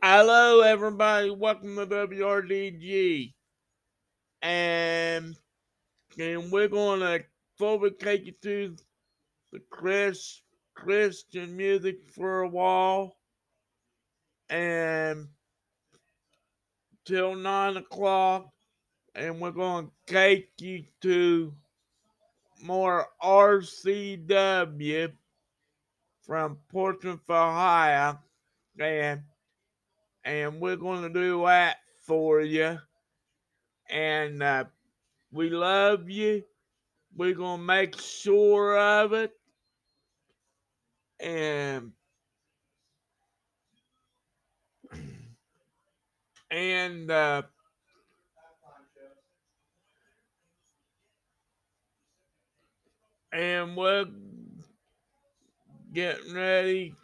Hello, everybody. Welcome to WRDG. And, and we're going to fully take you through the Chris, Christian music for a while. And till 9 o'clock. And we're going to take you to more RCW from Portsmouth, Ohio. And and we're going to do that for you. And uh, we love you. We're going to make sure of it. And and uh, and we're getting ready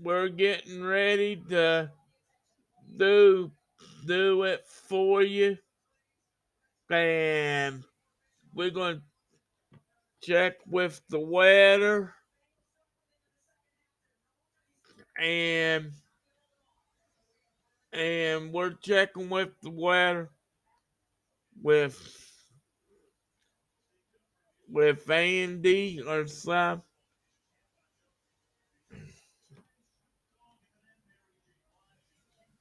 we're getting ready to do do it for you. And we're to check with the weather. And and we're checking with the weather with with Andy or something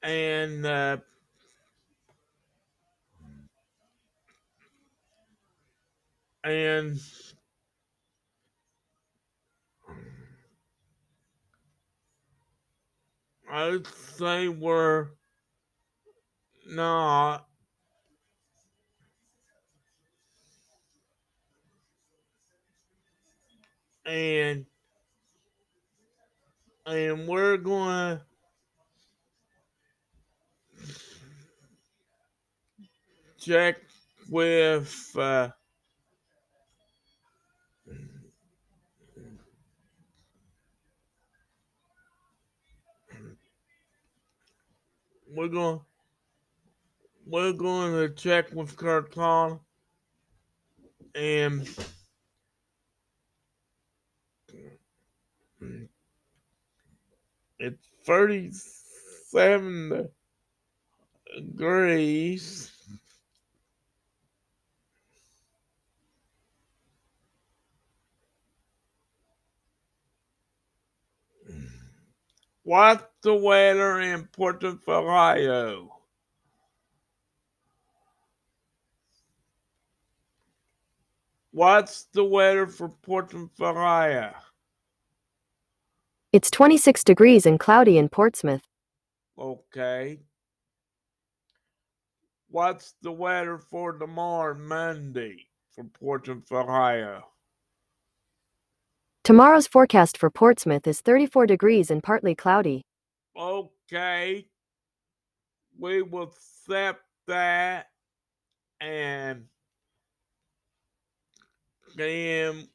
and uh, and I'd say we're not and and we're gonna check with uh, we're going we're going to check with Cortana and it's 37 degrees What's the weather in Portsmouth, Ohio? What's the weather for Ohio? It's 26 degrees and cloudy in Portsmouth. Okay. What's the weather for tomorrow, Monday, for Portsmouth, Ohio? Tomorrow's forecast for Portsmouth is 34 degrees and partly cloudy. Okay. We will accept that and then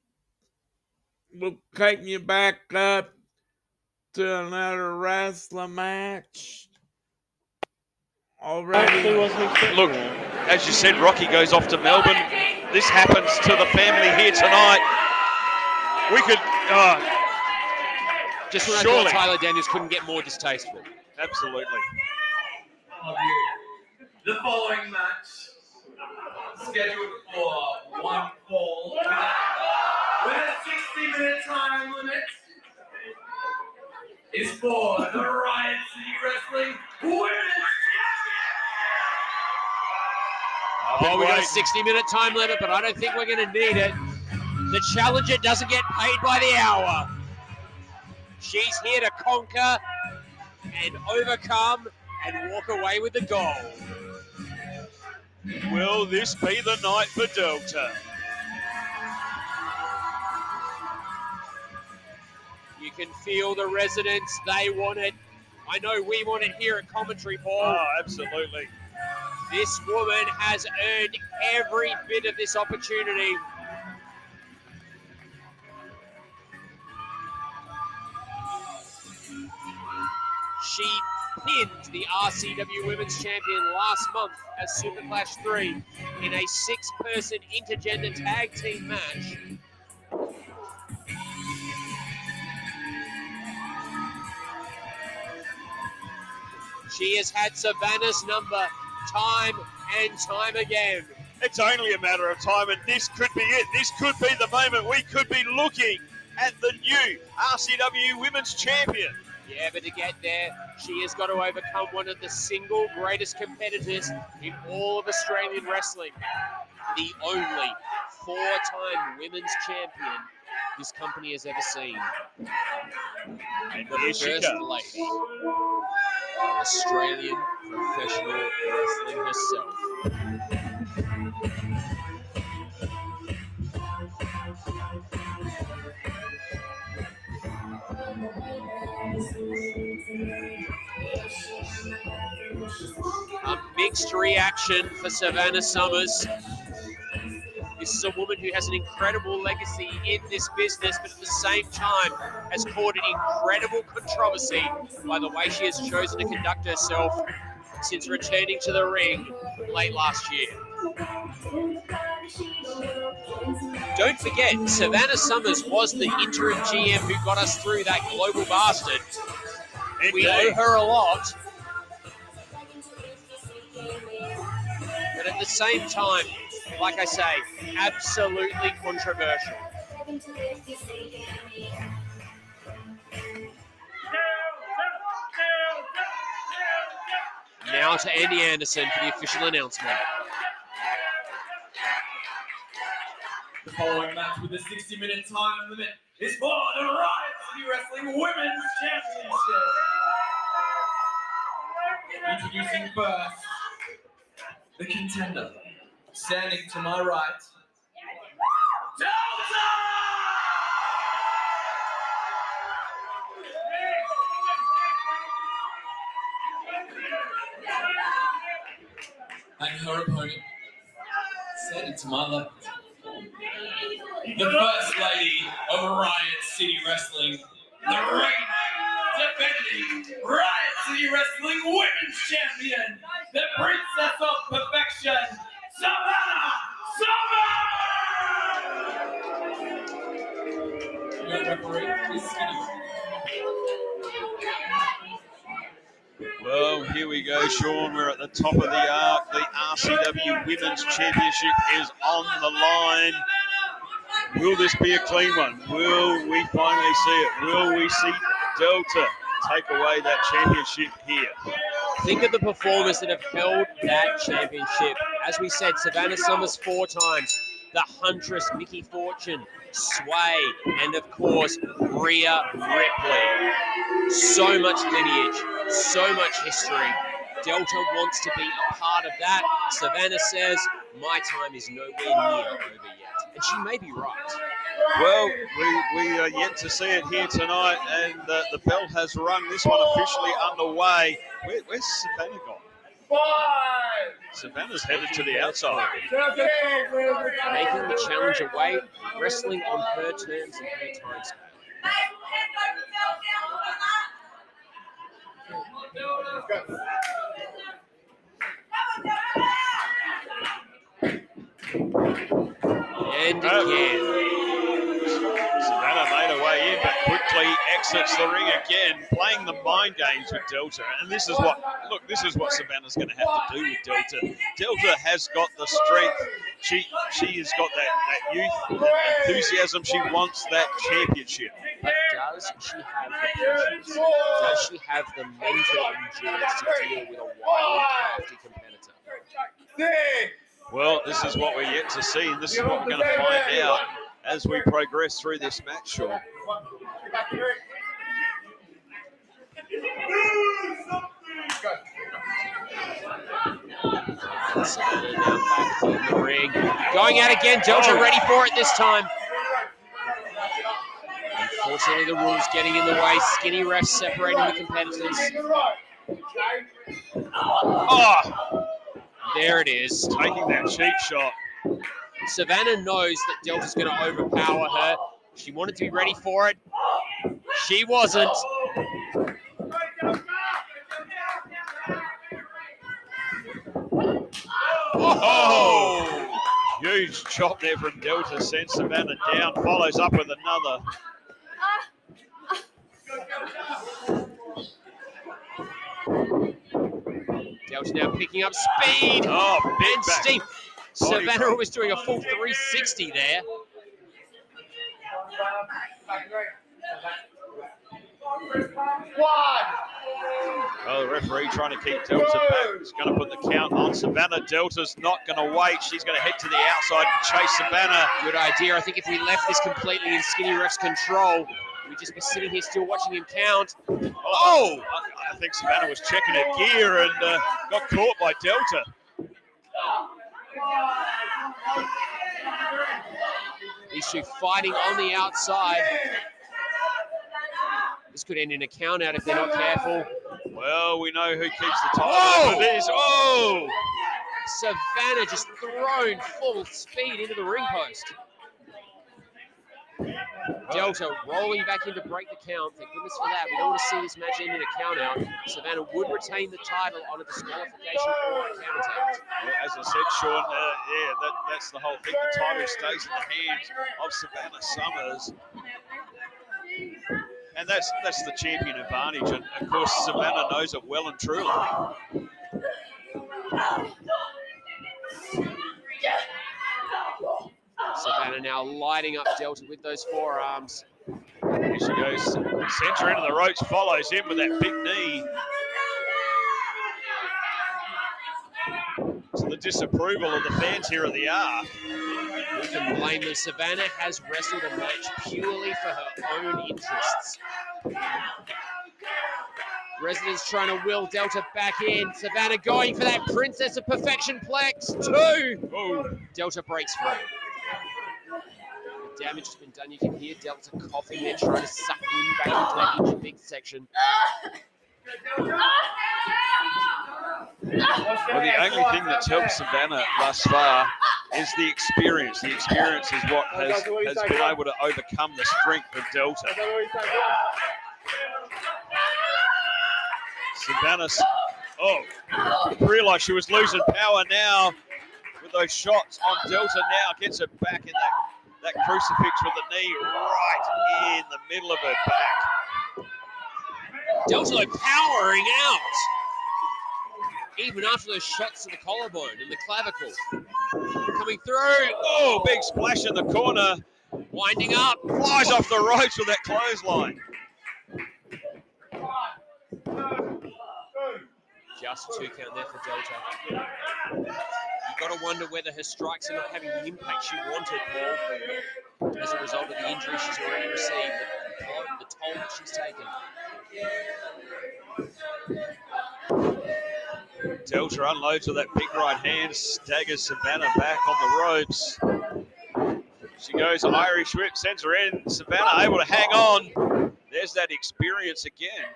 we'll take you back up to another wrestling match. Already. Look, as you said, Rocky goes off to Melbourne. This happens to the family here tonight. We could, uh, Just when I Surely. thought Tyler Daniels couldn't get more distasteful. absolutely. The following match, scheduled for one fall, with a, 60 minute time limit, is for the Riot City Wrestling Women's Oh, we got a 60 minute time limit, but I don't think we're going to need it. The challenger doesn't get paid by the hour. She's here to conquer and overcome and walk away with the gold. Will this be the night for Delta? You can feel the residents. They want it. I know we want it here at Commentary Ball. Oh, ah, absolutely. This woman has earned every bit of this opportunity. She pinned the RCW Women's Champion last month at Super Clash 3 in a six person intergender tag team match. She has had Savannah's number time and time again. It's only a matter of time, and this could be it. This could be the moment we could be looking at the new RCW Women's Champion. Yeah, but to get there, she has got to overcome one of the single greatest competitors in all of Australian wrestling. The only four time women's champion this company has ever seen. And The here she first lady, Australian professional wrestling herself. Reaction for Savannah Summers. This is a woman who has an incredible legacy in this business, but at the same time has courted incredible controversy by the way she has chosen to conduct herself since returning to the ring late last year. Don't forget, Savannah Summers was the interim GM who got us through that global bastard. We owe her a lot. The same time, like I say, absolutely controversial. Now to Andy Anderson for the official announcement. The following match with a 60 minute time limit is for the Riot City Wrestling Women's Championship. Introducing first, the contender, standing to my right, Delta! And her opponent, standing to my left, the first lady of Riot City Wrestling, the reigning, defending Riot City Wrestling Women's Champion, the Princess of Perfection, Savannah Summer! Well, here we go, Sean. We're at the top of the arc. The RCW Women's Championship is on the line. Will this be a clean one? Will we finally see it? Will we see Delta take away that championship here? Think of the performers that have held that championship. As we said, Savannah Summers four times, the Huntress, Mickey Fortune, Sway, and of course, Rhea Ripley. So much lineage, so much history. Delta wants to be a part of that. Savannah says, My time is nowhere near over yet. And she may be right. Well, we, we are yet to see it here tonight, and uh, the bell has rung. This one officially underway. Where, where's Savannah gone? Savannah's headed to the outside. Making the challenge away, wrestling on her terms and her time scale. And again. Savannah made her way in, but quickly exits the ring again, playing the mind games with Delta. And this is what, look, this is what Savannah's going to have to do with Delta. Delta has got the strength. She she has got that, that youth and enthusiasm. She wants that championship. But does she have the patience? Does she have the mental endurance to deal with a wild, crafty competitor? Well, this is what we're yet to see, and this is what we're going to find out as we progress through this match, Sean. Savannah now back in the ring. Going out again. Delta ready for it this time. Unfortunately, the rules getting in the way. Skinny refs separating the competitors. Oh, There it is. taking that cheap shot. Savannah knows that Delta's going to overpower her. She wanted to be ready for it. She wasn't. Oh, huge chop there from Delta sends Savannah down, follows up with another. Ah. Ah. Delta now picking up speed Oh, big and back. steep. Savannah was doing a full 360 there. One! Oh, the referee trying to keep Delta back. He's going to put the count on Savannah. Delta's not going to wait. She's going to head to the outside and chase Savannah. Good idea. I think if we left this completely in Skinny Ref's control, we'd just be sitting here still watching him count. Oh, I, I think Savannah was checking her gear and uh, got caught by Delta. Two fighting on the outside. This could end in a count out if they're not careful. Well, we know who keeps the title. Oh! It is. Oh! Savannah just thrown full speed into the ring post. Delta rolling back in to break the count. Thank goodness for that. We don't want to see this match end in a count out. Savannah would retain the title on a disqualification or a count out. As I said, Sean, uh, yeah, that, that's the whole thing. The title stays in the hands of Savannah Summers. And that's that's the champion advantage. And of course, Savannah knows it well and truly. Savannah now lighting up Delta with those forearms. Here she goes. Centre into the ropes, follows him with that big knee. To the disapproval of the fans here at the R. We can blame them? Savannah has wrestled a match purely for her own interests. Residents trying to will Delta back in. Savannah going for that Princess of Perfection Plex. Two. Oh, Delta breaks free. Damage has been done. You can hear Delta coughing there, trying to suck wind back into that big section. Well, the only thing that's helped Savannah thus far is the experience. The experience is what has, has been able to overcome the strength of Delta. Savannah, oh, realised she was losing power now with those shots on Delta now. Gets her back in that, that crucifix with the knee right in the middle of her back. Delta powering out. Even after those shots to the collarbone and the clavicle. Coming through. Oh, big splash in the corner. Winding up. Flies off the ropes with that clothesline. Just two count there for Delta. You've got to wonder whether her strikes are not having the impact she wanted, Paul, as a result of the injury she's already received, the, toll- the toll that she's taken. Delta unloads with that big right hand, staggers Savannah back on the ropes. She goes Irish whip, sends her in. Savannah able to hang on. There's that experience again.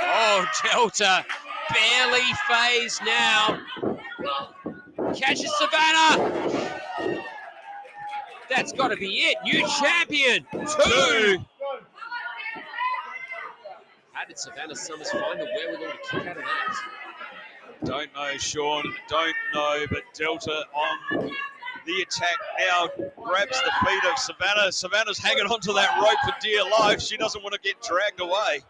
Oh, Delta barely phased now. Catches Savannah. That's got to be it. New champion. Two. How did Savannah Summers find the wherewithal to kick out of that? Don't know, Sean. Don't know, but Delta on the attack now grabs the feet of Savannah. Savannah's hanging onto that rope for dear life. She doesn't want to get dragged away.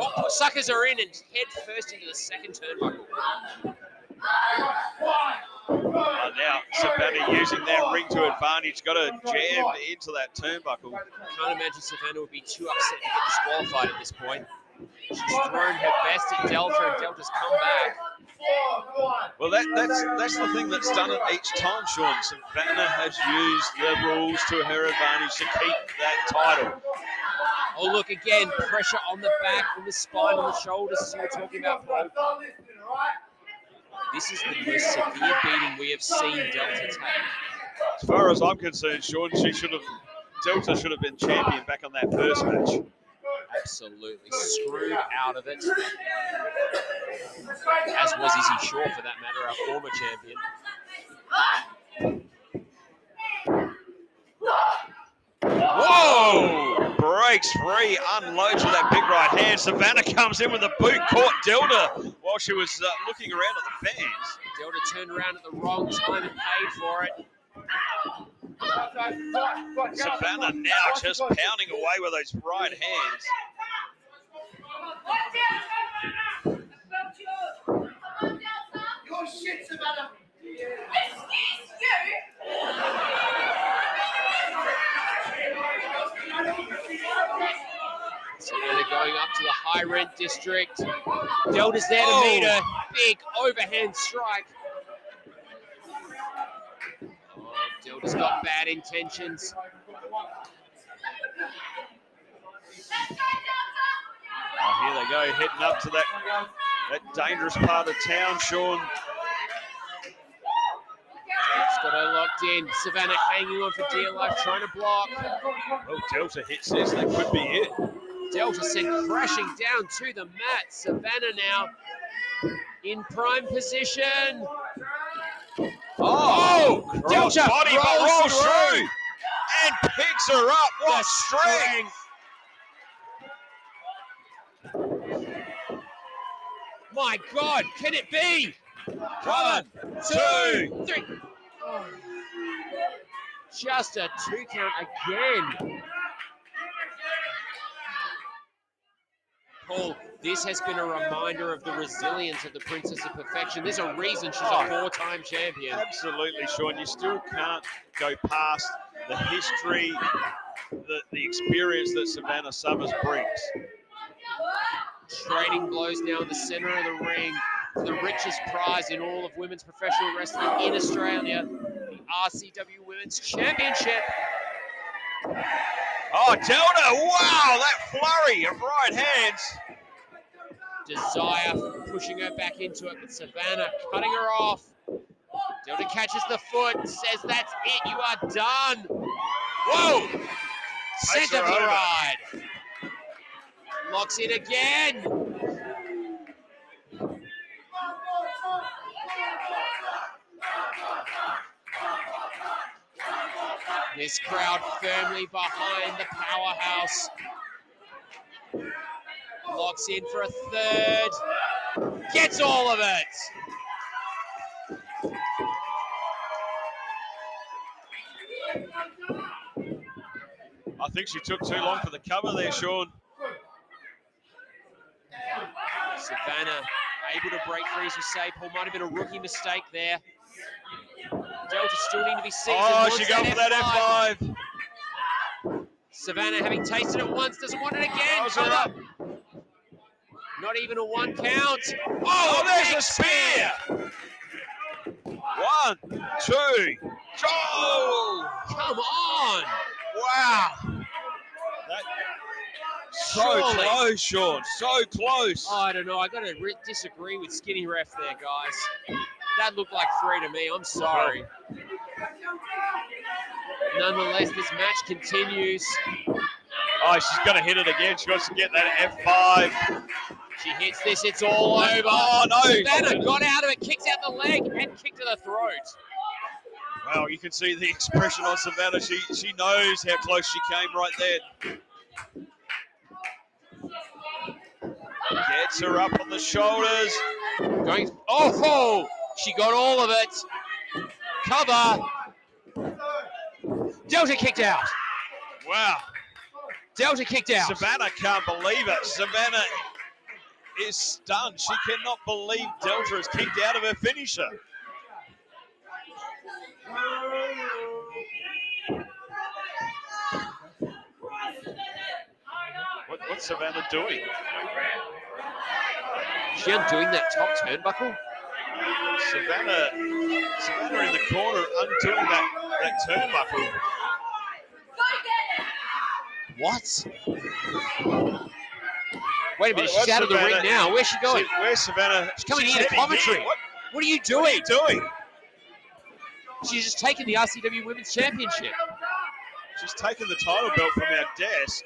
Oh, suckers are in and head first into the second turnbuckle. Uh, now Savannah using that ring to advantage, got her jam into that turnbuckle. Can't imagine Savannah would be too upset to get disqualified at this point. She's thrown her best at Delta and Delta's come back. Well, that, that's that's the thing that's done it each time, Sean. Savannah has used the rules to her advantage to keep that title. Oh, look again, pressure on the back, on the spine, on the shoulders, as you were talking about, Paul. This is the most severe beating we have seen Delta take. As far as I'm concerned, Sean, she should have Delta should have been champion back on that first match. Absolutely screwed out of it. As was Izzy Shaw, for that matter, our former champion. Whoa! breaks free, unloads with that big right hand. Savannah comes in with a boot, caught Delta while she was uh, looking around at the fans. Delta turned around at the wrong time and paid for it. Savannah now just pounding away with those right hands. Your shit, Savannah. Excuse you. Going up to the high rent district. Delta's there to Oh. meet her. Big overhand strike. Oh, Delta's got bad intentions. Oh, here they go, heading up to that, that dangerous part of town, Sean. Delta's got her locked in. Savannah hanging on for dear life, trying to block. Oh, Delta hits this, that could be it. Delta sent crashing down to the mat. Savannah now in prime position. Oh, oh Delta Delta body rolls through. through and picks her up. What The strength! My God, can it be? One, two, three. Oh. Just a two count again. Paul, this has been a reminder of the resilience of the Princess of Perfection. There's a reason she's a oh. four-time champion. Absolutely, Sean. You still can't go past the history, the, the experience that Savannah Summers brings. Trading blows now in the center of the ring for the richest prize in all of women's professional wrestling in Australia, the RCW Women's Championship. Oh, Delta! Wow, that flurry of right hands. Desire pushing her back into it, but Savannah cutting her off. Delta catches the foot, says that's it, you are done. Whoa! Center ride. Locks in again. This crowd firmly behind the powerhouse. Locks in for a third. Gets all of it. I think she took too long for the cover there, Sean. Savannah able to break free, as you say. Paul might have been a rookie mistake there. Delta still need to be seasoned. Oh, she got for that F5. F5. Savannah having tasted it once, doesn't want it again. Her up? Not even a one count. Oh, oh there's a spear. One, two, oh, Come on. wow. That, so Surely. close, Sean. So close. Oh, I don't know. I got to re- disagree with Skinny Ref there, guys. That looked like three to me. I'm sorry. Nonetheless, this match continues. Oh, she's going to hit it again. She wants to get that F5. She hits this. It's all over. Oh, no. Savannah got out of it, kicks out the leg, and kicked to the throat. Wow, you can see the expression on Savannah. She she knows how close she came right there. Gets her up on the shoulders. Going. Oh, oh! She got all of it. Cover. Delta kicked out. Wow. Delta kicked out. Savannah can't believe it. Savannah is stunned. She cannot believe Delta has kicked out of her finisher. What, what's Savannah doing? She undoing that top turnbuckle? Savannah, Savannah in the corner undoing that, that turnbuckle. What? Wait a minute, she's out of the ring now. Where's she going? See, where's Savannah? She's coming in heading at commentary. What, What are you what are you doing? doing? She's just taken the RCW Women's Championship. She's taken the title belt from our desk.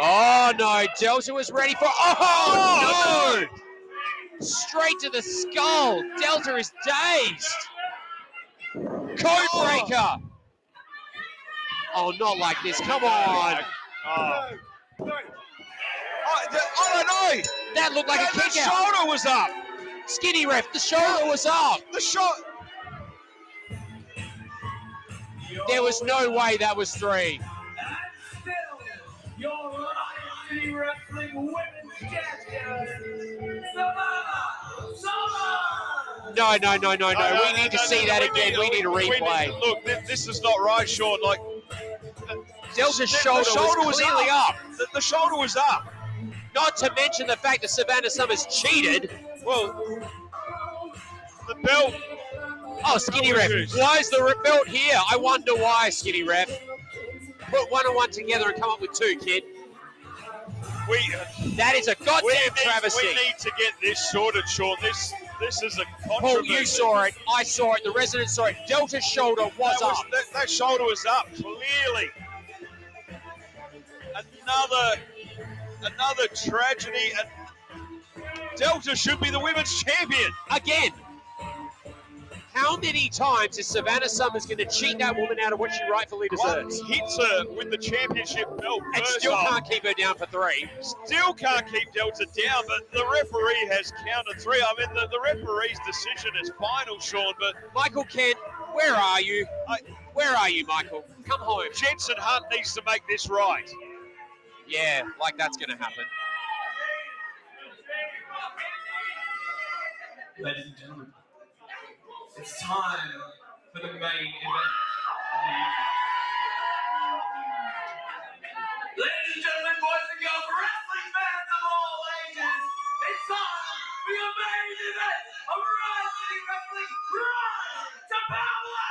Oh no, Delta was ready for. Oh, Oh, no! Straight to the skull. Delta is dazed. Code oh. breaker. Oh, not like this. Come on. Oh. Oh, the, oh no! That looked like a the, the kick out. shoulder was up. Skinny ref, the shoulder was up. The shot. There was no way that was three. No, no, no, no, no. We need to see that again. We need a replay. look, this is not right, Sean. Like Delta's shoulder, was clearly up. The, the shoulder was up. Not to mention the fact that Savannah Summers cheated. Well, the belt. Oh, skinny ref. Why is the belt here? I wonder why, skinny ref. Put one and one together and come up with two, kid. We That is a we goddamn need, travesty. we need to get this sorted, Sean. This this is a Paul, you saw it. I saw it. The residents saw it. Delta's shoulder was was, up. that, that shoulder was up clearly. Another another tragedy, and Delta should be the women's champion. Again. How many times is Savannah Summers going to cheat that woman out of what she rightfully One deserves? hits her with the championship belt. And still off. can't keep her down for three. Still can't keep Delta down, but the referee has counted three. I mean, the, the referee's decision is final, Sean, but Michael Kent, where are you? I- Where are you, Michael? Come home. Jensen Hunt needs to make this right. Yeah, like that's going to happen. Ladies and gentlemen, it's time for the main event. Ladies and gentlemen, boys and girls, wrestling fans of all ages, it's time for your main event of Riot City Wrestling Rise to Power!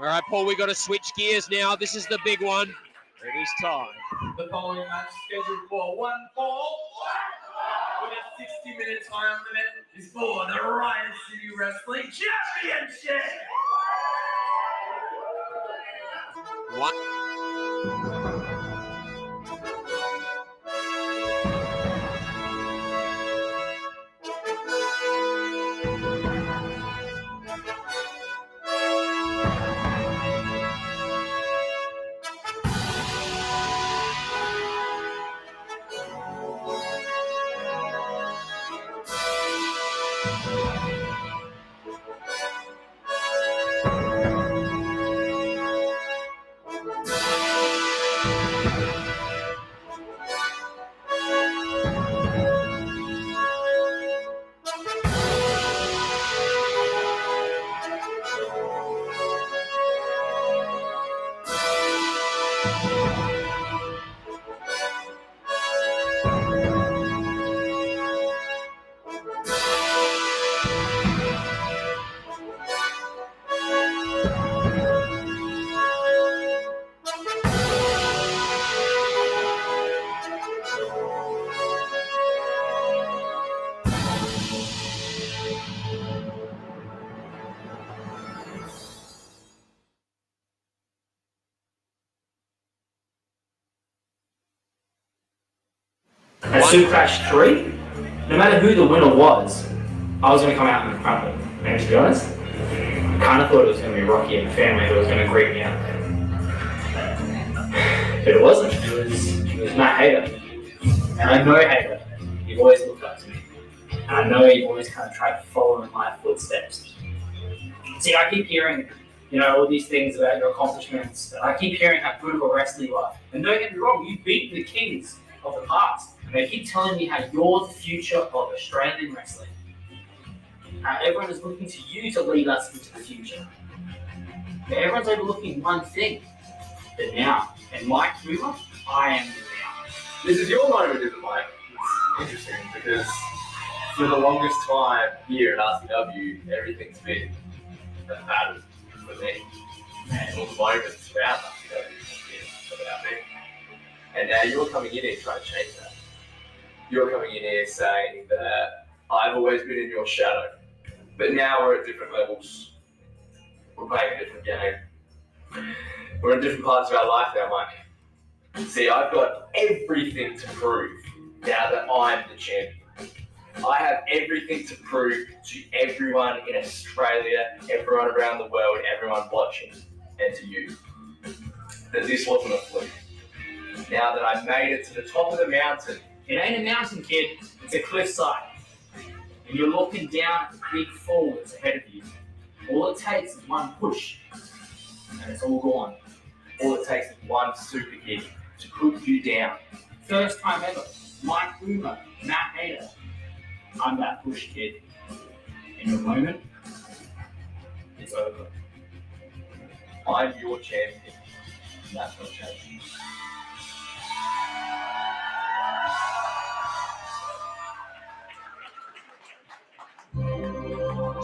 All right, Paul, we got to switch gears now. This is the big one. It is time. The following match scheduled for one fall with a 60 minute time limit is for the Riot City Wrestling Championship. What? 2 Crash 3, no matter who the winner was, I was going to come out and crumble. And to be honest, I kind of thought it was going to be Rocky and the family that was going to greet me out. But it wasn't. It was, it was Matt Hader. And I know Hader. You've always looked up to me. And I know you've always kind of tried to follow in my footsteps. See, I keep hearing, you know, all these things about your accomplishments. I keep hearing how good of a wrestler you are. And don't get me wrong, you beat the kings of the past. They keep telling me how you're the future of Australian wrestling. How everyone is looking to you to lead us into the future. But everyone's overlooking one thing. The now. And Mike Boomer, I am the now. This is your moment, isn't it, Mike? It's interesting because for the longest time here at RCW, everything's been a battle for me. And all the moments RCW have been about me. And now you're coming in here trying to change that. You're coming in here saying that I've always been in your shadow, but now we're at different levels. We're playing a different game. We're in different parts of our life now, Mike. See, I've got everything to prove now that I'm the champion. I have everything to prove to everyone in Australia, everyone around the world, everyone watching, and to you that this wasn't a fluke. Now that I made it to the top of the mountain, It ain't a mountain, kid. It's a cliffside. And you're looking down at the big fall that's ahead of you. All it takes is one push, and it's all gone. all it takes is one super kick to put you down First time ever. Mike Boomer, Matt Hader. I'm that push kid. In a moment, it's over. I'm your champion. National champion.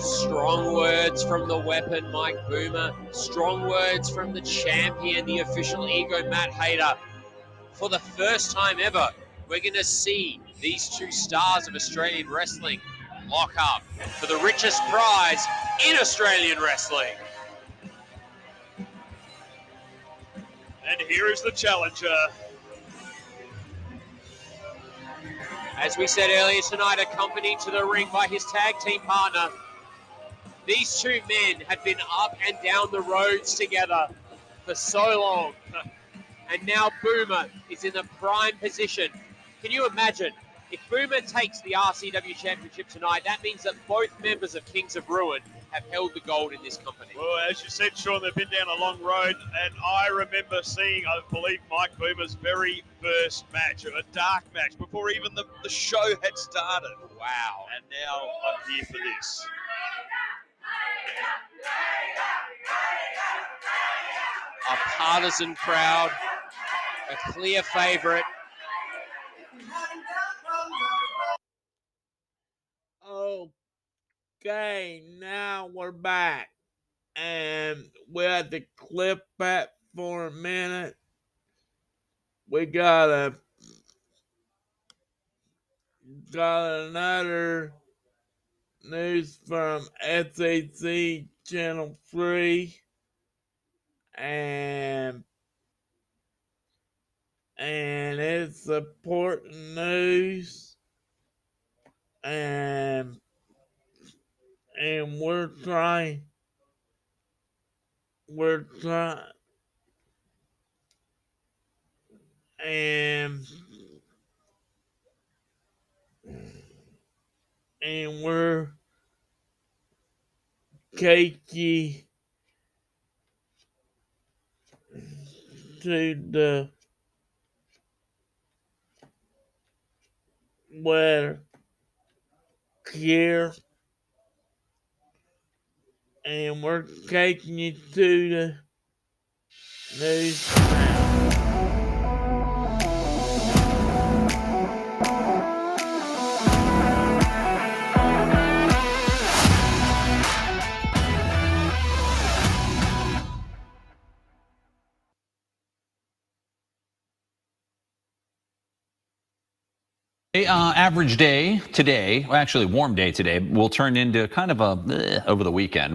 Strong words from the weapon, Mike Boomer. Strong words from the champion, the official ego, Matt Hader. For the first time ever, we're going to see these two stars of Australian wrestling lock up for the richest prize in Australian wrestling. And here is the challenger. As we said earlier tonight, accompanied to the ring by his tag team partner. These two men have been up and down the roads together for so long. And now Boomer is in the prime position. Can you imagine? If Boomer takes the RCW Championship tonight, that means that both members of Kings of Ruin have held the gold in this company. Well, as you said, Sean, they've been down a long road, and I remember seeing, I believe, Mike Boomer's very first match, a dark match, before even the, the show had started. Wow. And now I'm here for this. A partisan crowd, a clear favorite. Okay, now we're back. And we had to clip that for a minute. We got a got another news from SAC Channel 3 and and it's important news and and we're trying we're trying and and we're cakey to the weather here and we're taking you to the news now. Uh, average day today, well, actually warm day today, will turn into kind of a bleh over the weekend.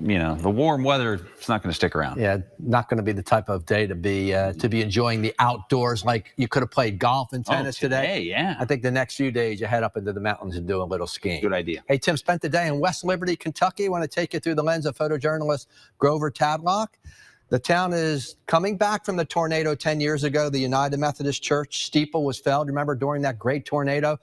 You know, the warm weather is not going to stick around. Yeah, not going to be the type of day to be uh, to be enjoying the outdoors like you could have played golf and Oh, tennis today. today, yeah. I think the next few days you head up into the mountains and do a little skiing. Good idea. Hey, Tim, spent the day in West Liberty, Kentucky. want to take you through the lens of photojournalist Grover Tadlock. The town is coming back from the tornado 10 years ago. The United Methodist Church steeple was felled, remember, during that great tornado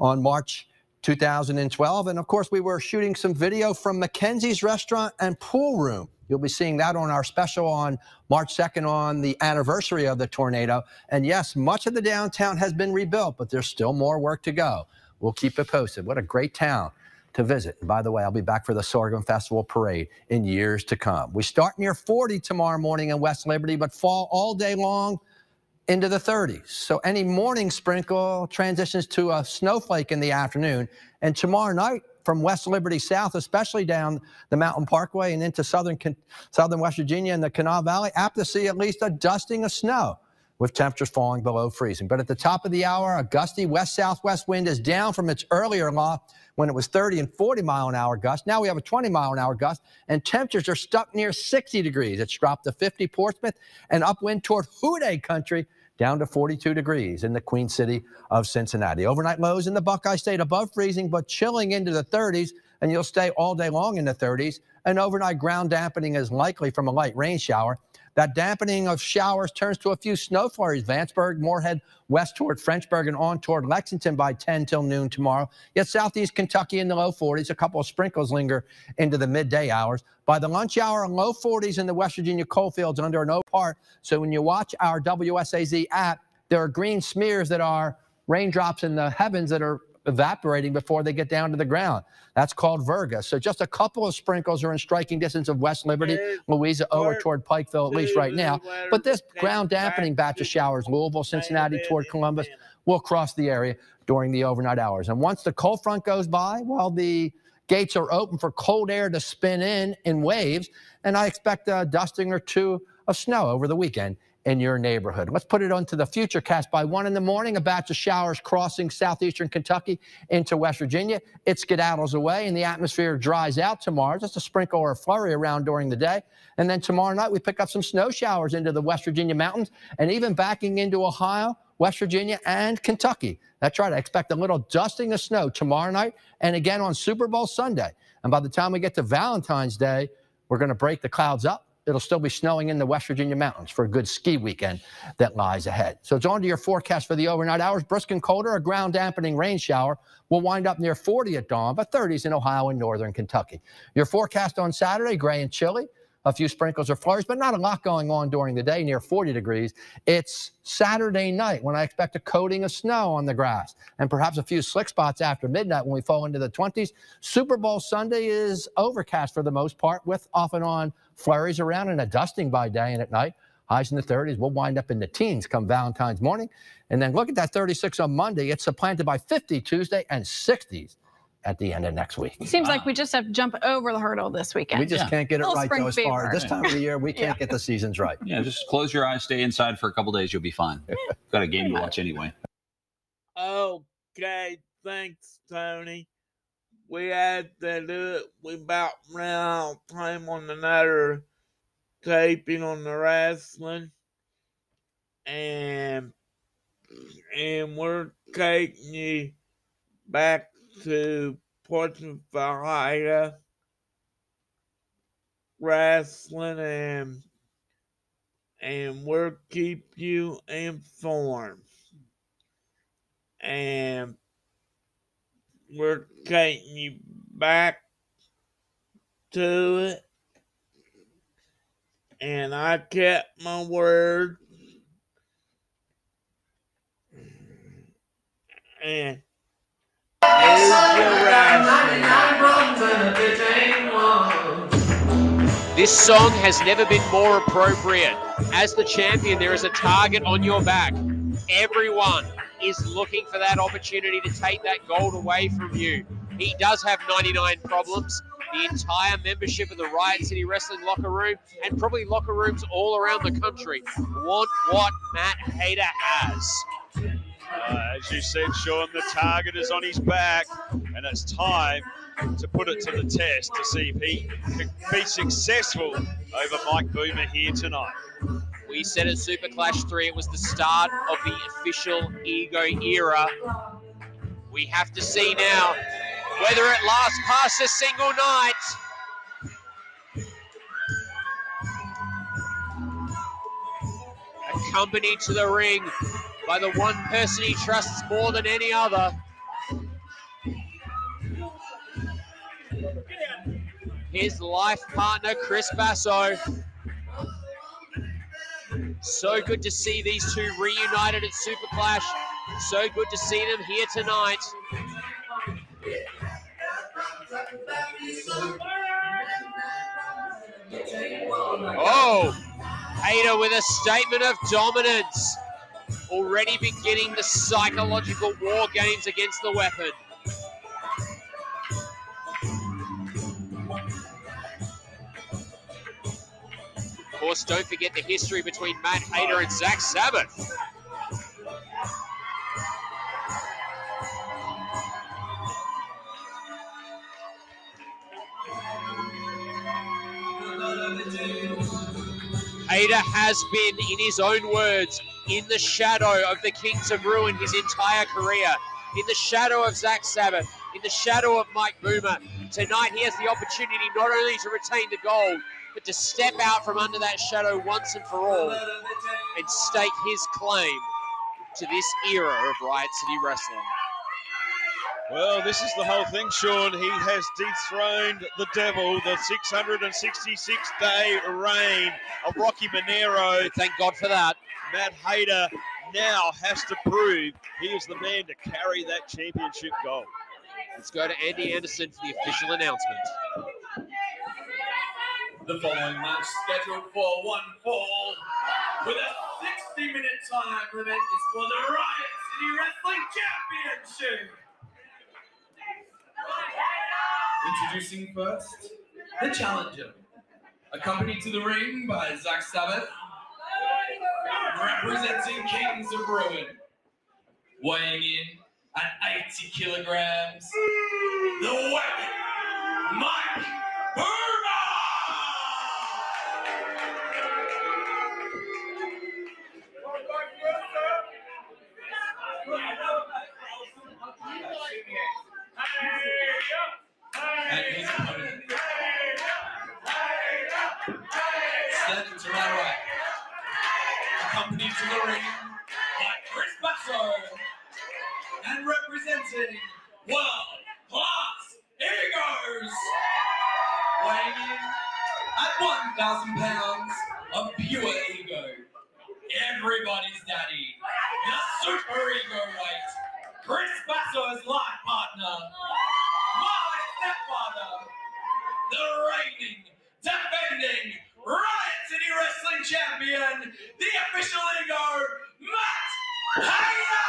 on March 2012. And of course, we were shooting some video from Mackenzie's restaurant and pool room. You'll be seeing that on our special on March 2nd on the anniversary of the tornado. And yes, much of the downtown has been rebuilt, but there's still more work to go. We'll keep it posted. What a great town to visit. And by the way, I'll be back for the Sorghum Festival Parade in years to come. We start near 40 tomorrow morning in West Liberty, but fall all day long into the 30s. So any morning sprinkle transitions to a snowflake in the afternoon. And tomorrow night from West Liberty south, especially down the Mountain Parkway and into southern southern West Virginia and the Kanawha Valley, apt to see at least a dusting of snow with temperatures falling below freezing. But at the top of the hour, a gusty west southwest wind is down from its earlier law when it was 30 and 40 mile an hour gust. Now we have a 20 mile an hour gust, and temperatures are stuck near 60 degrees. It's dropped to 50 Portsmouth and upwind toward Houday country down to 42 degrees in the Queen City of Cincinnati. Overnight lows in the Buckeye State above freezing, but chilling into the 30s, and you'll stay all day long in the 30s. An overnight ground dampening is likely from a light rain shower. That dampening of showers turns to a few snow flurries. Vanceburg, Morehead, west toward Frenchburg, and on toward Lexington by 10 till noon tomorrow. Yet southeast Kentucky in the low 40s. A couple of sprinkles linger into the midday hours. By the lunch hour, low 40s in the West Virginia coal fields under an O part. So when you watch our WSAZ app, there are green smears that are raindrops in the heavens that are evaporating before they get down to the ground. That's called Virga. So just a couple of sprinkles are in striking distance of West Liberty, Louisa over part toward Pikeville, at least right now. But this ground dampening batch of showers, Louisville, Cincinnati toward Columbus, will cross the area during the overnight hours. And once the cold front goes by, well, the gates are open for cold air to spin in in waves. And I expect a dusting or two of snow over the weekend in your neighborhood. Let's put it onto the future cast by one in the morning. A batch of showers crossing southeastern Kentucky into West Virginia. It skedaddles away and the atmosphere dries out tomorrow. Just a sprinkle or a flurry around during the day. And then tomorrow night, we pick up some snow showers into the West Virginia mountains and even backing into Ohio, West Virginia, and Kentucky. That's right. I expect a little dusting of snow tomorrow night and again on Super Bowl Sunday. And by the time we get to Valentine's Day, we're going to break the clouds up. It'll still be snowing in the West Virginia mountains for a good ski weekend that lies ahead. So it's on to your forecast for the overnight hours. Brisk and colder, a ground dampening rain shower will wind up near 40 at dawn, but 30s in Ohio and northern Kentucky. Your forecast on Saturday, gray and chilly. A few sprinkles or flurries, but not a lot going on during the day, near 40 degrees. It's Saturday night when I expect a coating of snow on the grass and perhaps a few slick spots after midnight when we fall into the 20s. Super Bowl Sunday is overcast for the most part, with off and on flurries around and a dusting by day and at night. Highs in the 30s. We'll wind up in the teens come Valentine's morning. And then look at that 36 on Monday. It's supplanted by 50 Tuesday and 60s at the end of next week. Seems like we just have to jump over the hurdle this weekend. We just can't get it right spring though. As far fever. as this time of the year, we can't Yeah. get the seasons right. Yeah, just close your eyes, stay inside for a couple days, you'll be fine. Got a game to watch anyway. Okay, thanks, Tony. We had to do it. We about ran out of time on another taping on the wrestling, and and we're taking you back to Portsmouth, Ohio, wrestling, and and we'll keep you informed and we're taking you back to it. And I kept my word. And your This song has never been more appropriate. As the champion, there is a target on your back. Everyone is looking for that opportunity to take that gold away from you. He does have 99 problems. The entire membership of the Riot City Wrestling locker room and probably locker rooms all around the country want what Matt Hayter has. Uh, as you said, Sean, the target is on his back, and it's time to put it to the test to see if he can be successful over Mike Boomer here tonight. We said at Super Clash 3 it was the start of the official ego era. We have to see now whether it lasts past a single night. Accompanied to the ring by the one person he trusts more than any other. His life partner, Chris Basso. So good to see these two reunited at Super Clash. So good to see them here tonight. Oh, Hayter with a statement of dominance. Already beginning the psychological war games against the weapon. Of course, don't forget the history between Matt Hayter and Zach Sabbath. Hayter has been, in his own words, in the shadow of the Kings of Ruin his entire career, in the shadow of Zach Sabbath, in the shadow of Mike Boomer. Tonight he has the opportunity not only to retain the gold, but to step out from under that shadow once and for all and stake his claim to this era of Riot City Wrestling. Well, this is the whole thing, Sean. He has dethroned the devil, the 666 day reign of Rocky Monero. Thank God for that. Matt Hayter now has to prove he is the man to carry that championship goal. Let's go to Andy Anderson for the official announcement. The following match scheduled for one fall with a 60 minute time limit is for the Riot City Wrestling Championship. Introducing first, the challenger, accompanied to the ring by Zach Sabbath, representing Kings of Ruin, weighing in at 80 kilograms, the weapon, Mike and his opponent. Standing to my right, accompanied to the ring by Chris Basso, and representing World Class Egos, weighing in at 1,000 pounds of pure ego. Everybody's daddy, the super ego weight, Chris Basso's life partner, my stepfather, the reigning, defending Riot City Wrestling Champion, the official ego, Matt Hayter!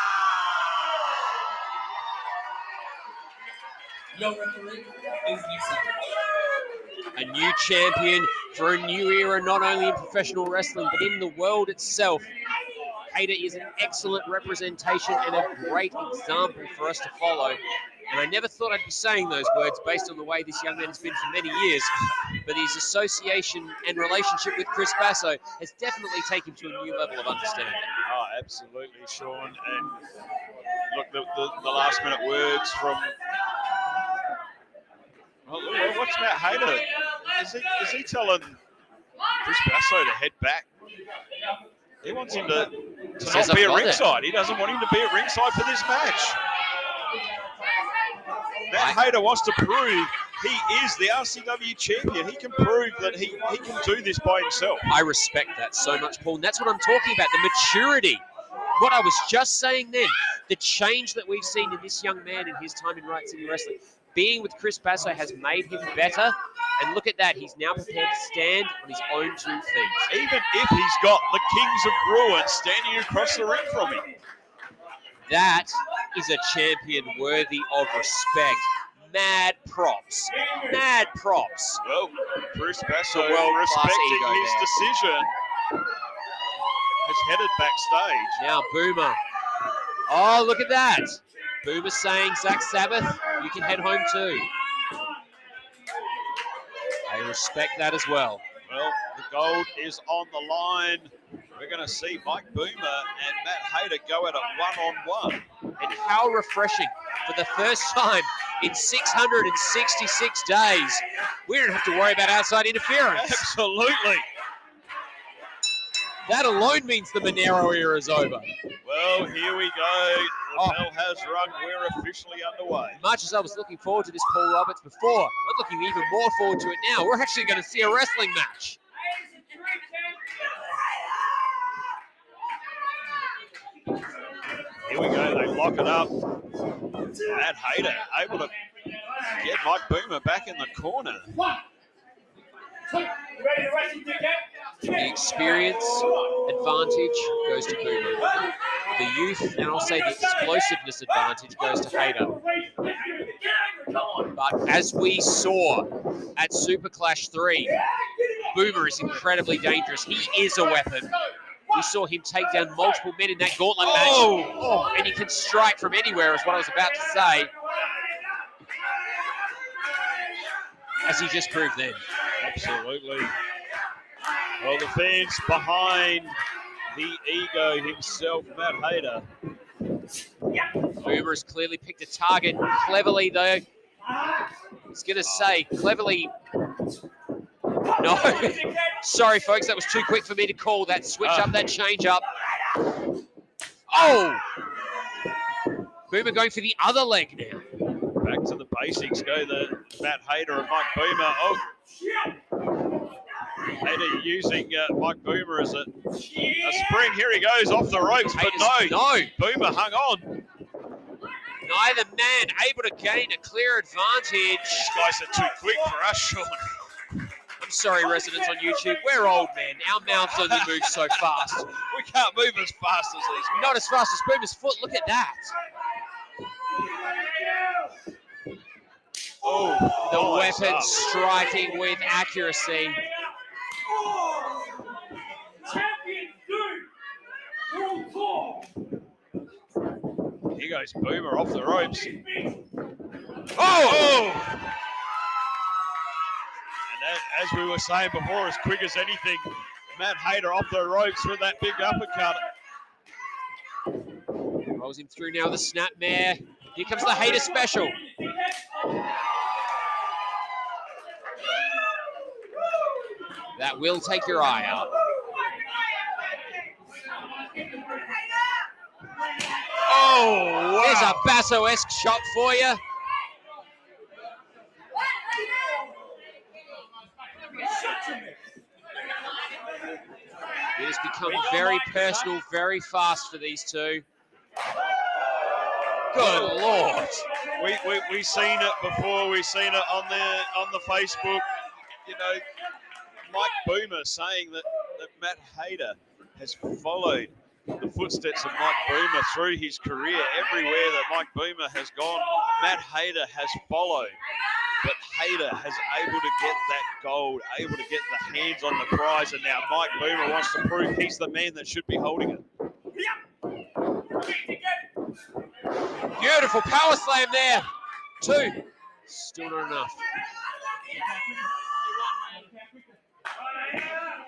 Your referee is Nick Savage. A new champion for a new era, not only in professional wrestling, but in the world itself. Hayter is an excellent representation and a great example for us to follow. And I never thought I'd be saying those words based on the way this young man has been for many years. But his association and relationship with Chris Basso has definitely taken him to a new level of understanding. Oh, absolutely, Sean. And look, the, the, the last minute words from. Well, look, what's Matt Hayter? Is he, is he telling Chris Basso to head back? He wants him to, to Says not be at it. ringside. He doesn't want him to be at ringside for this match. Matt Hayter wants to prove he is the RCW champion. He can prove that he, he can do this by himself. I respect that so much, Paul. And that's what I'm talking about the maturity. What I was just saying then, the change that we've seen in this young man in his time in Riot City Wrestling. Being with Chris Basso has made him better. And look at that, he's now prepared to stand on his own two feet. Even if he's got the Kings of Ruin standing across the ring from him. That is a champion worthy of respect. Mad props. Mad props. Well, Bruce Basso, world-class respecting his there. decision, has headed backstage. Now, Boomer. Oh, look at that. Boomer saying, Zach Sabbath, you can head home too. I respect that as well. Well, the gold is on the line. We're going to see Mike Boomer and Matt Hayter go at it one on one. And how refreshing. For the first time in 666 days, we don't have to worry about outside interference. Absolutely. That alone means the Monero era is over. Well, here we go. The Oh. bell has rung. We're officially underway. Much as I was looking forward to this Paul Roberts before, I'm looking even more forward to it now. We're actually going to see a wrestling match. Here we go. They lock it up. That Hayter able to get Mike Boomer back in the corner. The experience advantage goes to Boomer. The youth, and I'll say the explosiveness advantage goes to Hayter. But as we saw at Super Clash 3, Boomer is incredibly dangerous. He is a weapon. We saw him take down multiple men in that gauntlet match. Oh! And he can strike from anywhere, is what I was about to say. As he just proved then. Absolutely. Well, the fans behind the ego himself, Matt Hayter. Boomer has clearly picked a target cleverly, though. He's going to say cleverly. No. Sorry, folks, that was too quick for me to call. That switch up, that change up. Oh! Boomer going for the other leg now. Back to the basics go the Matt Hayter and Mike Boomer. Oh, Hayter using uh, Mike Boomer as a, a spring. Here he goes off the ropes, but Hayter's- no, no. Boomer hung on. Neither man able to gain a clear advantage. These guys are too quick for us, Sean. I'm sorry, residents on YouTube. We're old men. Our mouths only move so fast. We can't move as fast as these guys. Not as fast as Boomer's foot. Look at that. Oh, The oh, weapon striking with accuracy. Here goes Boomer off the ropes. Oh! Oh! And that, as we were saying before, as quick as anything, Matt Hayter off the ropes with that big uppercut. Rolls him through now the a snap mare. Here comes the Hayter special. That will take your eye out. Oh, There's a Basso-esque shot for you. It has become very personal, very fast for these two. Good lord. We, we, we seen it before. We've seen it on the on the Facebook. You know, Mike Boomer saying that, that Matt Hayter has followed footsteps of Mike Boomer through his career. Everywhere that Mike Boomer has gone, Matt Hayter has followed. But Hayter has able to get that gold, able to get the hands on the prize, and now Mike Boomer wants to prove he's the man that should be holding it. Beautiful power slam there. Two. Still not enough.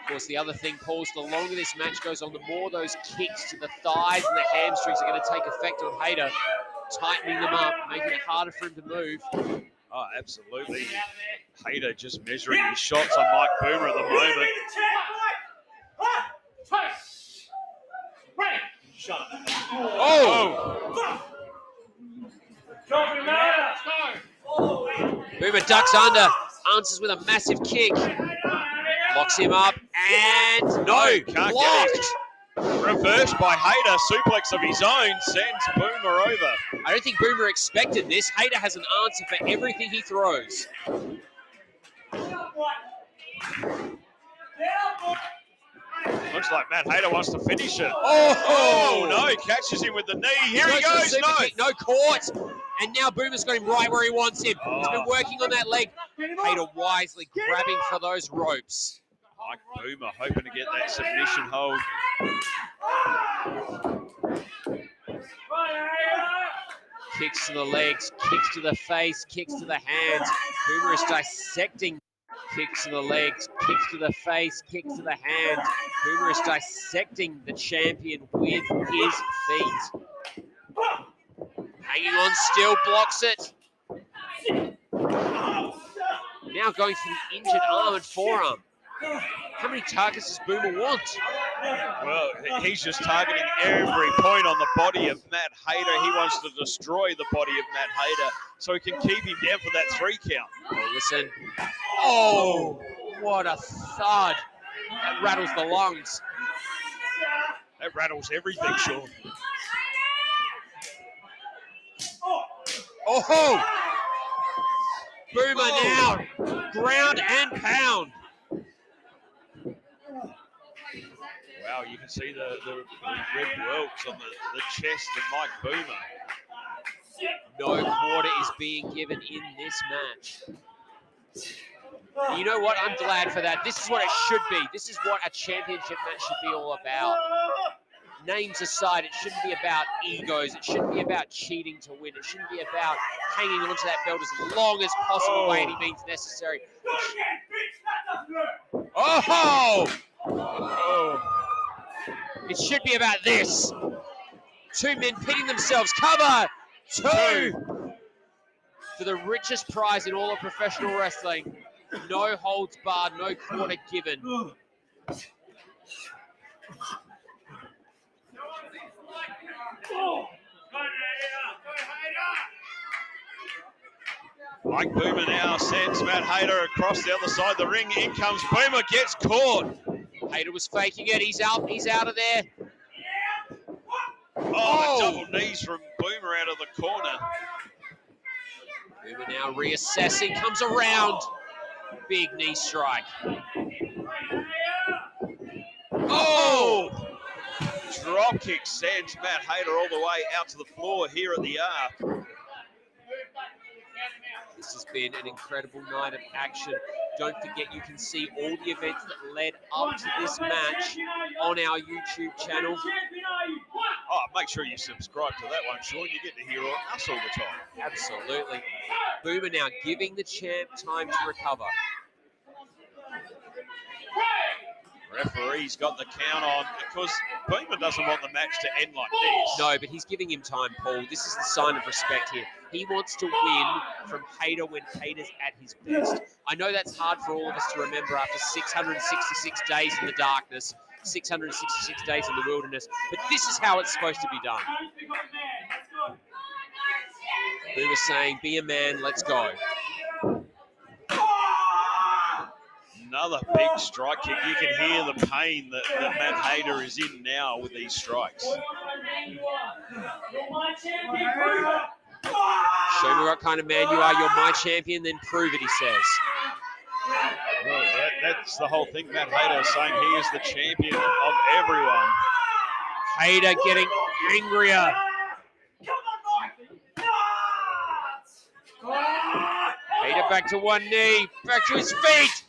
Of course, the other thing, Paul's the longer this match goes on, the more those kicks to the thighs and the hamstrings are going to take effect on Hayter, tightening them up, making it harder for him to move. Oh, absolutely. Hayter just measuring his shots on Mike Boomer at the moment. Oh! Boomer ducks under, answers with a massive kick, locks him up, and no, can't blocked. get it. Reversed by Hayter, suplex of his own sends Boomer over. I don't think Boomer expected this. Hayter has an answer for everything he throws. Looks like Matt Hayter wants to finish it. Oh! Oh, no, catches him with the knee. Here he goes. No. kick, no court. And now Boomer's got him right where he wants him. He's been Oh. working on that leg. Hayter wisely grabbing for those ropes. Mike Boomer hoping to get that submission hold. Kicks to the legs, kicks to the face, kicks to the hands. Boomer is dissecting. Kicks to the legs, kicks to the face, kicks to the hands. Boomer is dissecting the champion with his feet. Hanging on still, blocks it. Now going for the injured arm and forearm. How many targets does Boomer want? Well, he's just targeting every point on the body of Matt Hayter. He wants to destroy the body of Matt Hayter so he can keep him down for that three count. Oh, listen. Oh, what a thud. That rattles the lungs. That rattles everything, Sean. Oh ho! Boomer now, ground and pound. Wow, you can see the, the, red welts on the, the chest of Mike Boomer. No quarter is being given in this match. You know what? I'm glad for that. This is what it should be. This is what a championship match should be all about. Names aside, it shouldn't be about egos. It shouldn't be about cheating to win. It shouldn't be about hanging onto that belt as long as possible by any oh. means necessary. Oh! Oh, It should be about this. Two men pitting themselves. Cover two for the richest prize in all of professional wrestling. No holds barred, no quarter given. Mike Boomer now sends Matt Hayter across the other side of the ring. In comes Boomer, gets caught. Hayter was faking it. He's out. He's out of there. Oh, Oh. double knees from Boomer out of the corner. Boomer now reassessing. Comes around. Big knee strike. Oh! oh! Drop kick sends Matt Hayter all the way out to the floor here at the arc. This has been an incredible night of action. Don't forget you can see all the events that led up to this match on our YouTube channel. Oh, make sure you subscribe to that one, Sean. You get to hear us all the time. Absolutely. Boomer now giving the champ time to recover. Referee's got the count on because Boomer doesn't want the match to end like this. No, but he's giving him time, Paul. This is the sign of respect here. He wants to win from Hayter when Hayter's at his best. I know that's hard for all of us to remember after 666 days in the darkness, 666 days in the wilderness, but this is how it's supposed to be done. Boomer saying, be a man, let's go. Another big strike kick. You can hear the pain that, that Matt Hayter is in now with these strikes. Show me what kind of man you are. You're my champion, then prove it, he says. Well, that, that's the whole thing. Matt Hayter is saying he is the champion of everyone. Hayter getting angrier. Hayter back to one knee, back to his feet.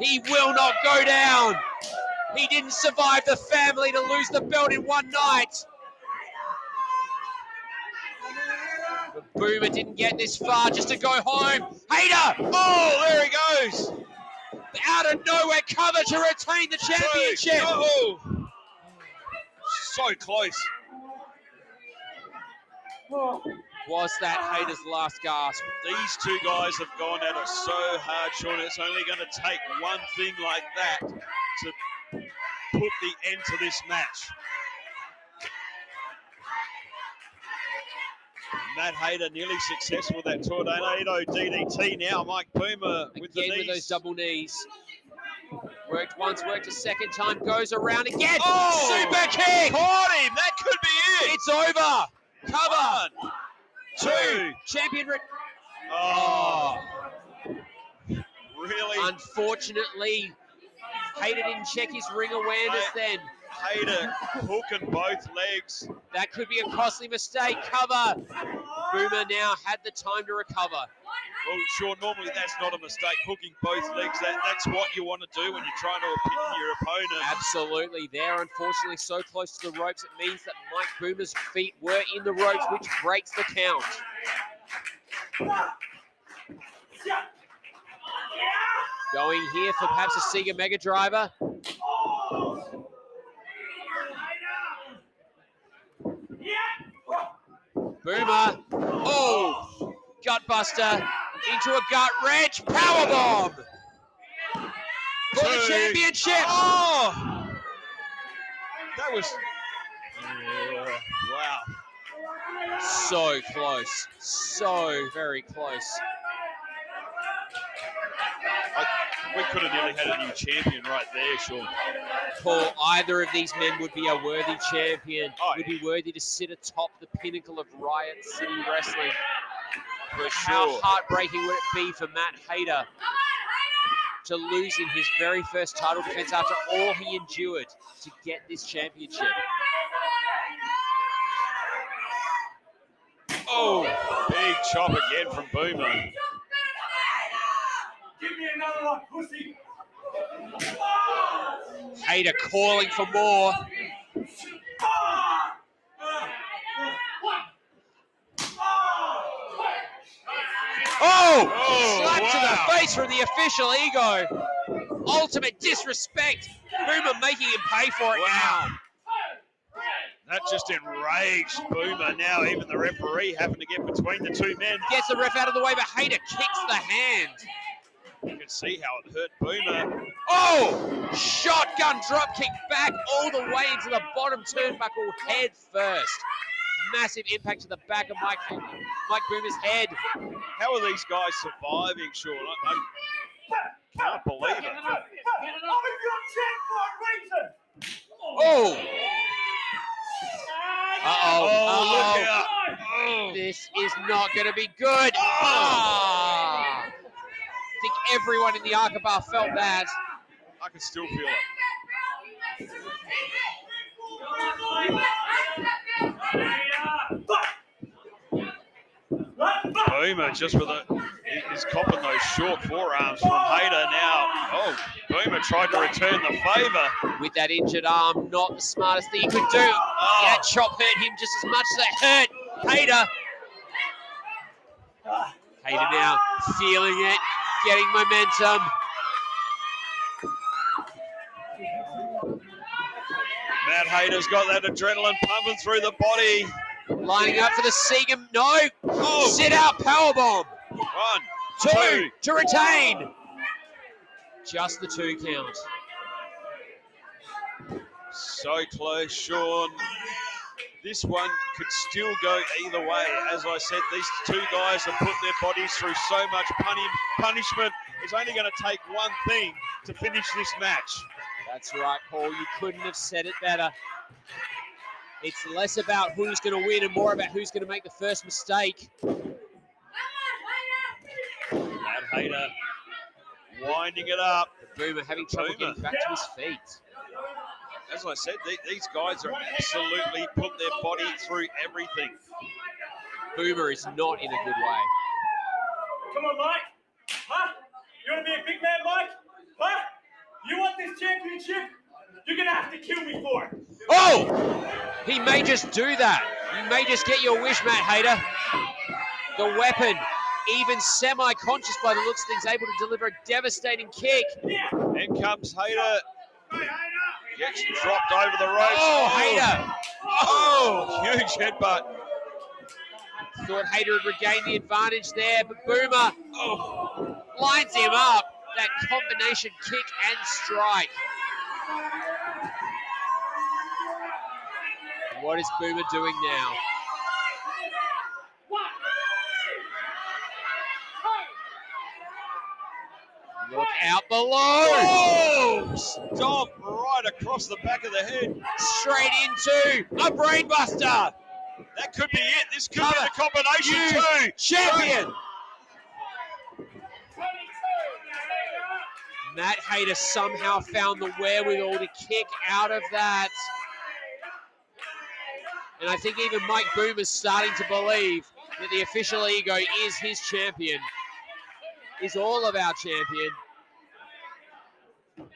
He will not go down. He didn't survive the family to lose the belt in one night. But Boomer didn't get this far just to go home. Hayter! Oh, there he goes. Out of nowhere, cover to retain the championship. Oh, so close. Was that Hayter's last gasp? These two guys have gone at it so hard, Sean. It's only going to take one thing like that to put the end to this match. Matt Hayter nearly successful with that tornado DDT. Now Mike Boomer with the Again with those knees. double knees. Worked once, worked a second time, goes around again. Oh! Super kick! Caught him. That could be it. It's over. Cover. One, two. Champion. Re- Oh, really? Unfortunately, Hayter didn't check his ring awareness then. Hayter hooking both legs. That could be a costly mistake. Cover. Boomer now had the time to recover. Well, sure, normally that's not a mistake. Hooking both legs, that, that's what you want to do when you're trying to pin your opponent. Absolutely. They're unfortunately so close to the ropes, it means that Mike Boomer's feet were in the ropes, which breaks the count. Going here for perhaps a Sega Mega Driver. Boomer. Oh, gutbuster into a gut wrench. Powerbomb for the championship. Oh! That was. Yeah, wow. So close. So very close. I, we could have nearly had a new champion right there, Sean. Paul, either of these men would be a worthy champion, Oh, would be worthy to sit atop the pinnacle of Riot City Wrestling. For sure. How heartbreaking would it be for Matt Hayter to lose in his very first title defense after all he endured to get this championship? Oh, big chop again from Boomer. Give me another one, pussy. Hayter calling for more. Oh! Oh, Slap to the oh, face from the official ego. Ultimate disrespect. Boomer making him pay for it Wow. now. That just enraged Boomer. Now even the referee having to get between the two men. Gets the ref out of the way, but Hayter kicks the hand. You can see how it hurt Boomer. Oh! Shotgun drop kick back all the way into the bottom turnbuckle head first. massive impact to the back of Mike Mike Boomer's head. How are these guys surviving, Sean? I, I can't believe it. Oh! Uh-oh. Oh, look uh-oh. out. Oh. This is not going to be good. Ah! I think everyone in the Arca bar felt that. I can still feel it. Boomer just with a he's copping those short forearms from Hayter now. Oh, Boomer tried to return the favour. With that injured arm, not the smartest thing he could do. Oh. That chop hurt him just as much as it hurt Hayter. Hayter now feeling it, getting momentum. Matt Hayter's got that adrenaline pumping through the body. Lining up for the Seagam. No! Oh. Sit out powerbomb. One, Two two. to retain. Just the two count. So close, Sean. This one could still go either way. As I said, these two guys have put their bodies through so much punishment. It's only going to take one thing to finish this match. That's right, Paul. You couldn't have said it better. It's less about who's going to win and more about who's going to make the first mistake. Matt Hayter winding it up. Boomer having trouble Boomer. getting back to his feet. As I said, the- these guys are absolutely put their body through everything. Boomer is not in a good way. Come on, Mike. Huh? You want to be a big man, Mike? Huh? You want this championship? You're going to have to kill me for it. Oh! He may just do that. You may just get your wish, Matt Hayter. The weapon, even semi-conscious by the looks of things, able to deliver a devastating kick. In comes Hayter. Gets dropped over the ropes. Oh, oh. Hayter! Oh, huge headbutt. Thought Hayter had regained the advantage there, but Boomer oh, lines him up. That combination kick and strike. What is Boomer doing now? Look out below! Oh, right across the back of the head. Straight into a brainbuster. That could be it. This could Cover. be the combination You too. champion. Matt Hayter somehow found the wherewithal to kick out of that. And I think even Mike Boomer's starting to believe that the official ego is his champion, is all of our champion. Mike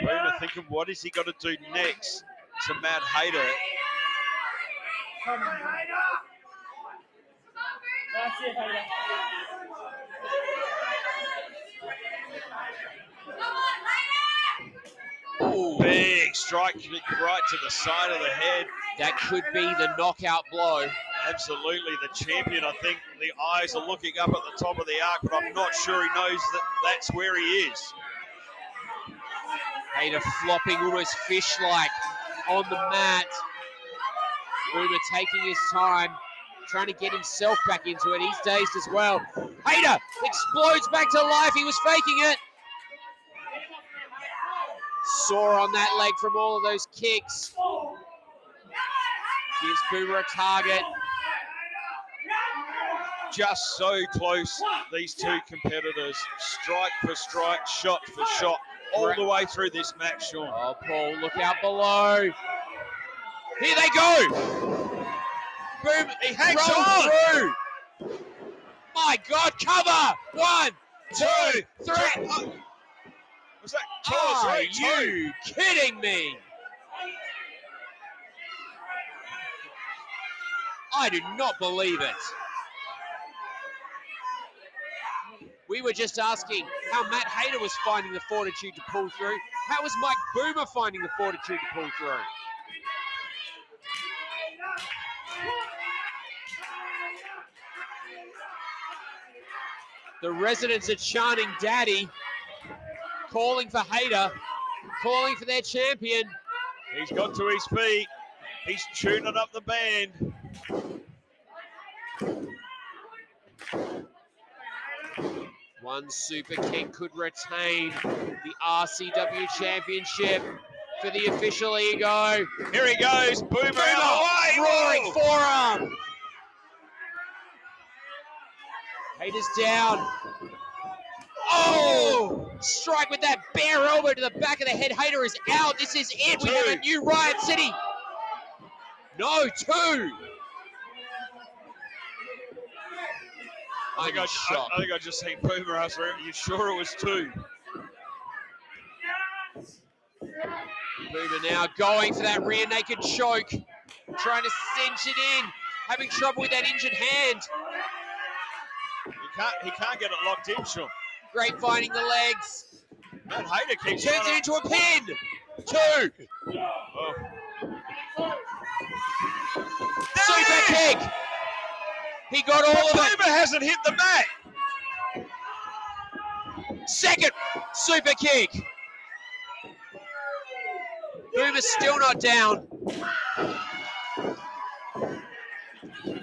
Boomer thinking, what is he going to do next to Matt Hayter? That's it, Hayter. Big strike kick right to the side of the head. That could be the knockout blow. Absolutely, the champion. I think the eyes are looking up at the top of the arc, but I'm not sure he knows that that's where he is. Hayter flopping almost fish-like on the mat. Boomer taking his time, trying to get himself back into it. He's dazed as well. Hayter explodes back to life. He was faking it. Sore on that leg from all of those kicks. Gives Boomer a target. Just so close, these two competitors, strike for strike, shot for shot, all the way through this match, Sean. Oh, Paul, look out below. Here they go. Boom. He hangs rolled on. through. My God, cover. One, two, three. Oh, was that two Are three? Two. you kidding me? I do not believe it. We were just asking how Matt Hayter was finding the fortitude to pull through. How was Mike Boomer finding the fortitude to pull through? The residents are chanting daddy, calling for Hayter, calling for their champion. He's got to his feet. He's tuning up the band. One super kick could retain the RCW championship for the official ego. Here he goes. Boomer, Boomer, out of roaring Whoa. forearm. Hayter's down. Oh! Strike with that bare elbow to the back of the head. Hayter is out. This is it. We have a new Riot City. No, two. I think I'm I, I, think I just seen Boomer ask, "Are you sure it was two? Boomer now going for that rear naked choke, trying to cinch it in, having trouble with that injured hand. He can't. He can't get it locked in, sure. Great finding the legs. Matt Hayter keeps Turns it into a pin. Two. Oh. Super kick. He got all of it. Boomer hasn't hit the mat. Second super kick. Boomer's still not down.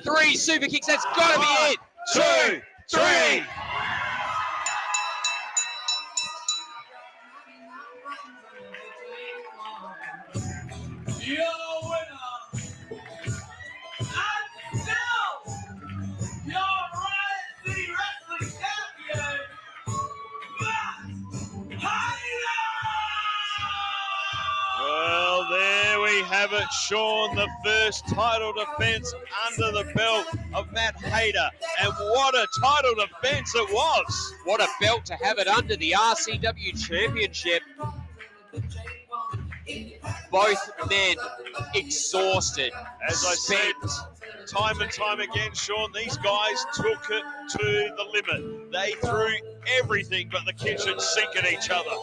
Three super kicks. That's got to be it. Two, three. Sean. The first title defense under the belt of Matt Hayter. And what a title defense it was. What a belt to have it under the RCW Championship. Both men exhausted. As I said, time and time again, Sean, these guys took it to the limit. They threw everything but the kitchen sink at each other.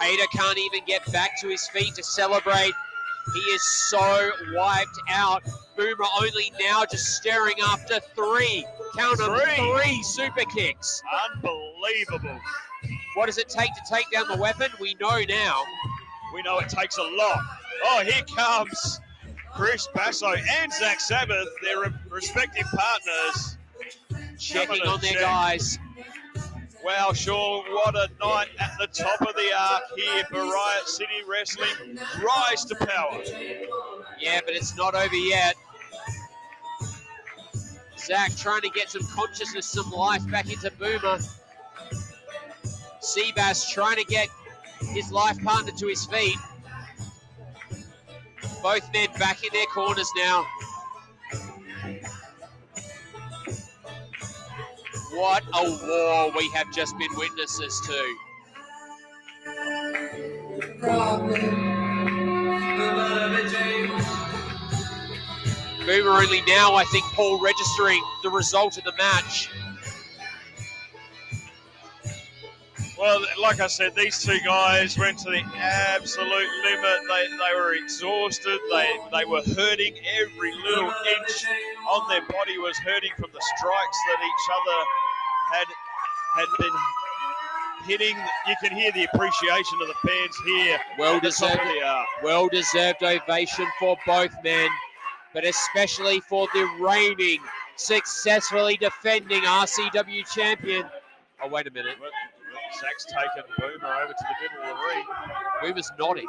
Hayter can't even get back to his feet to celebrate. He is so wiped out. Boomer only now just staring after three. Count them Three. three super kicks. Unbelievable. What does it take to take down the weapon? We know now. We know it takes a lot. Oh, here comes Chris Basso and Zach Sabbath, their respective partners. Checking on their check. guys. Wow, Sean, what a night at the top of the arc here for Riot City Wrestling. Rise to power. Yeah, but it's not over yet. Zach trying to get some consciousness, some life back into Boomer. Seabass trying to get his life partner to his feet. Both men back in their corners now. What a war we have just been witnesses to. Boomer only now, I think, Paul registering the result of the match. Well, like I said, these two guys went to the absolute limit. They, they were exhausted. They they were hurting. Every little inch on their body was hurting from the strikes that each other had had been hitting. You can hear the appreciation of the fans here. Well at the top deserved, well deserved ovation for both men, but especially for the reigning, successfully defending RCW champion. Oh, wait a minute. Well, Zach's taken Boomer over to the middle of the ring. Boomer's nodding.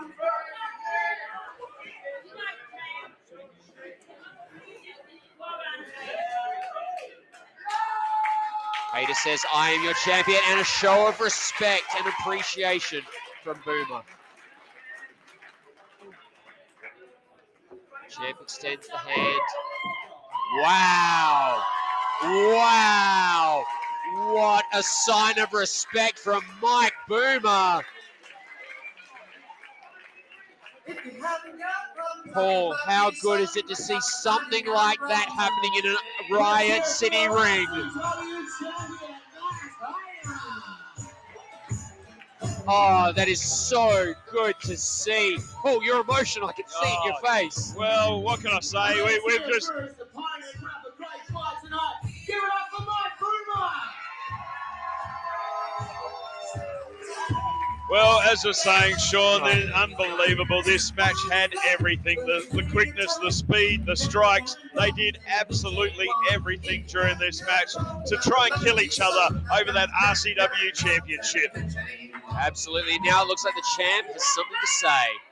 Hayter says, I am your champion, and a show of respect and appreciation from Boomer. Champ extends the hand. Wow. Wow. What a sign of respect from Mike Boomer. Paul, how good is it to see something like that happening in a Riot City ring? Oh, that is so good to see. Paul, you're emotional. I can see it in your oh, face. Well, what can I say? We, we've just Well, as I was saying, Sean, unbelievable. This match had everything the, the quickness, the speed, the strikes. They did absolutely everything during this match to try and kill each other over that RCW championship. Absolutely. Now it looks like the champ has something to say.